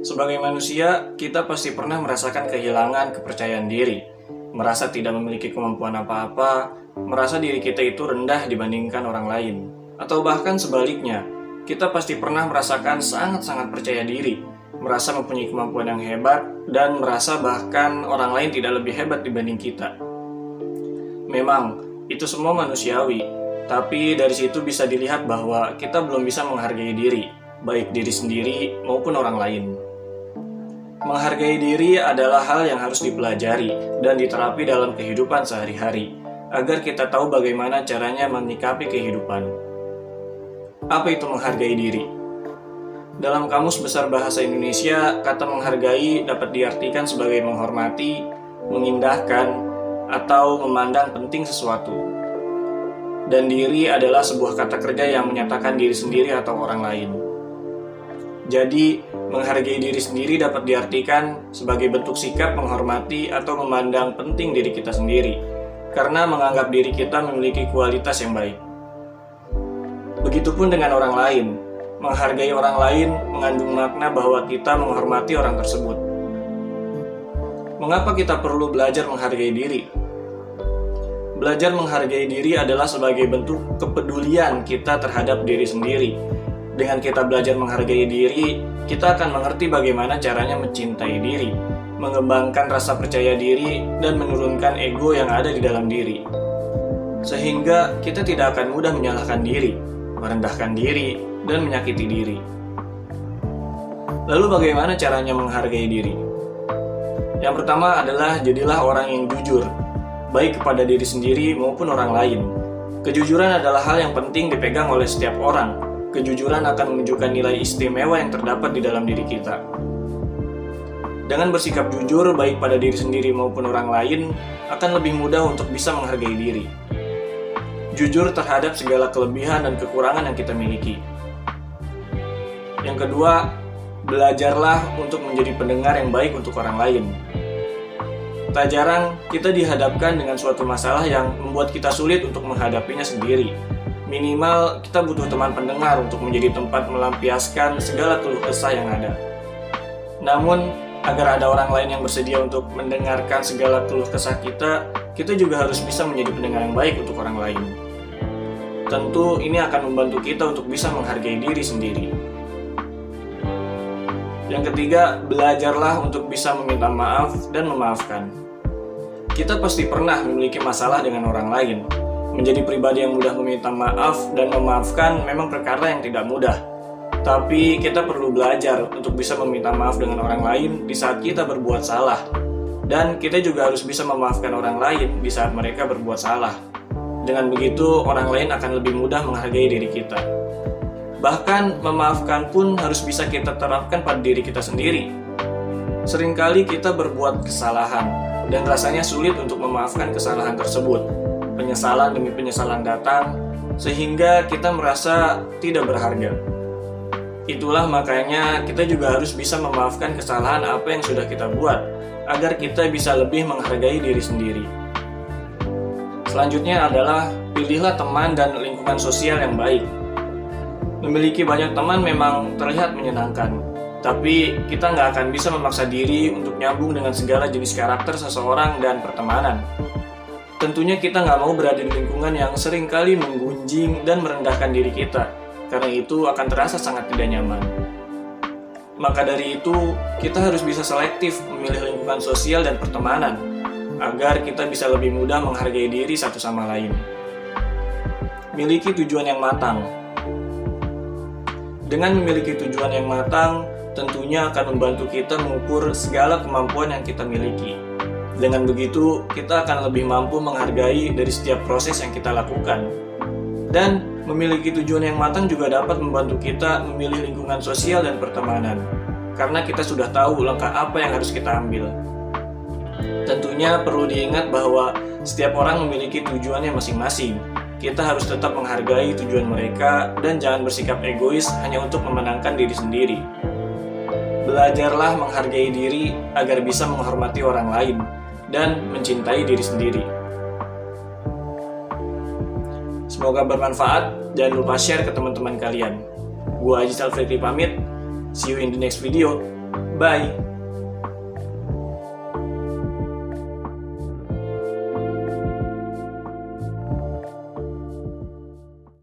Sebagai manusia, kita pasti pernah merasakan kehilangan kepercayaan diri, merasa tidak memiliki kemampuan apa-apa, merasa diri kita itu rendah dibandingkan orang lain, atau bahkan sebaliknya, kita pasti pernah merasakan sangat-sangat percaya diri, merasa mempunyai kemampuan yang hebat, dan merasa bahkan orang lain tidak lebih hebat dibanding kita. Memang, itu semua manusiawi, tapi dari situ bisa dilihat bahwa kita belum bisa menghargai diri, baik diri sendiri maupun orang lain. Menghargai diri adalah hal yang harus dipelajari dan diterapi dalam kehidupan sehari-hari, agar kita tahu bagaimana caranya menyikapi kehidupan. Apa itu menghargai diri? Dalam Kamus Besar Bahasa Indonesia, kata menghargai dapat diartikan sebagai menghormati, mengindahkan, atau memandang penting sesuatu. Dan diri adalah sebuah kata kerja yang menyatakan diri sendiri atau orang lain. Jadi, menghargai diri sendiri dapat diartikan sebagai bentuk sikap menghormati atau memandang penting diri kita sendiri, karena menganggap diri kita memiliki kualitas yang baik. Begitupun dengan orang lain, menghargai orang lain mengandung makna bahwa kita menghormati orang tersebut. Mengapa kita perlu belajar menghargai diri? Belajar menghargai diri adalah sebagai bentuk kepedulian kita terhadap diri sendiri, dengan kita belajar menghargai diri, kita akan mengerti bagaimana caranya mencintai diri, mengembangkan rasa percaya diri, dan menurunkan ego yang ada di dalam diri. Sehingga kita tidak akan mudah menyalahkan diri, merendahkan diri, dan menyakiti diri. Lalu bagaimana caranya menghargai diri? Yang pertama adalah jadilah orang yang jujur, baik kepada diri sendiri maupun orang lain. Kejujuran adalah hal yang penting dipegang oleh setiap orang, kejujuran akan menunjukkan nilai istimewa yang terdapat di dalam diri kita. Dengan bersikap jujur, baik pada diri sendiri maupun orang lain, akan lebih mudah untuk bisa menghargai diri. Jujur terhadap segala kelebihan dan kekurangan yang kita miliki. Yang kedua, belajarlah untuk menjadi pendengar yang baik untuk orang lain. Tak jarang kita dihadapkan dengan suatu masalah yang membuat kita sulit untuk menghadapinya sendiri, Minimal kita butuh teman pendengar untuk menjadi tempat melampiaskan segala keluh kesah yang ada. Namun, agar ada orang lain yang bersedia untuk mendengarkan segala keluh kesah kita, kita juga harus bisa menjadi pendengar yang baik untuk orang lain. Tentu ini akan membantu kita untuk bisa menghargai diri sendiri. Yang ketiga, belajarlah untuk bisa meminta maaf dan memaafkan. Kita pasti pernah memiliki masalah dengan orang lain, Menjadi pribadi yang mudah meminta maaf dan memaafkan memang perkara yang tidak mudah. Tapi kita perlu belajar untuk bisa meminta maaf dengan orang lain di saat kita berbuat salah. Dan kita juga harus bisa memaafkan orang lain di saat mereka berbuat salah. Dengan begitu, orang lain akan lebih mudah menghargai diri kita. Bahkan, memaafkan pun harus bisa kita terapkan pada diri kita sendiri. Seringkali kita berbuat kesalahan, dan rasanya sulit untuk memaafkan kesalahan tersebut penyesalan demi penyesalan datang, sehingga kita merasa tidak berharga. Itulah makanya kita juga harus bisa memaafkan kesalahan apa yang sudah kita buat, agar kita bisa lebih menghargai diri sendiri. Selanjutnya adalah pilihlah teman dan lingkungan sosial yang baik. Memiliki banyak teman memang terlihat menyenangkan, tapi kita nggak akan bisa memaksa diri untuk nyambung dengan segala jenis karakter seseorang dan pertemanan. Tentunya kita nggak mau berada di lingkungan yang sering kali menggunjing dan merendahkan diri kita, karena itu akan terasa sangat tidak nyaman. Maka dari itu, kita harus bisa selektif memilih lingkungan sosial dan pertemanan, agar kita bisa lebih mudah menghargai diri satu sama lain. Miliki tujuan yang matang. Dengan memiliki tujuan yang matang, tentunya akan membantu kita mengukur segala kemampuan yang kita miliki dengan begitu, kita akan lebih mampu menghargai dari setiap proses yang kita lakukan. Dan memiliki tujuan yang matang juga dapat membantu kita memilih lingkungan sosial dan pertemanan. Karena kita sudah tahu langkah apa yang harus kita ambil. Tentunya perlu diingat bahwa setiap orang memiliki tujuannya masing-masing. Kita harus tetap menghargai tujuan mereka dan jangan bersikap egois hanya untuk memenangkan diri sendiri. Belajarlah menghargai diri agar bisa menghormati orang lain dan mencintai diri sendiri. Semoga bermanfaat. Jangan lupa share ke teman-teman kalian. Gua Aji Salfredi pamit. See you in the next video. Bye.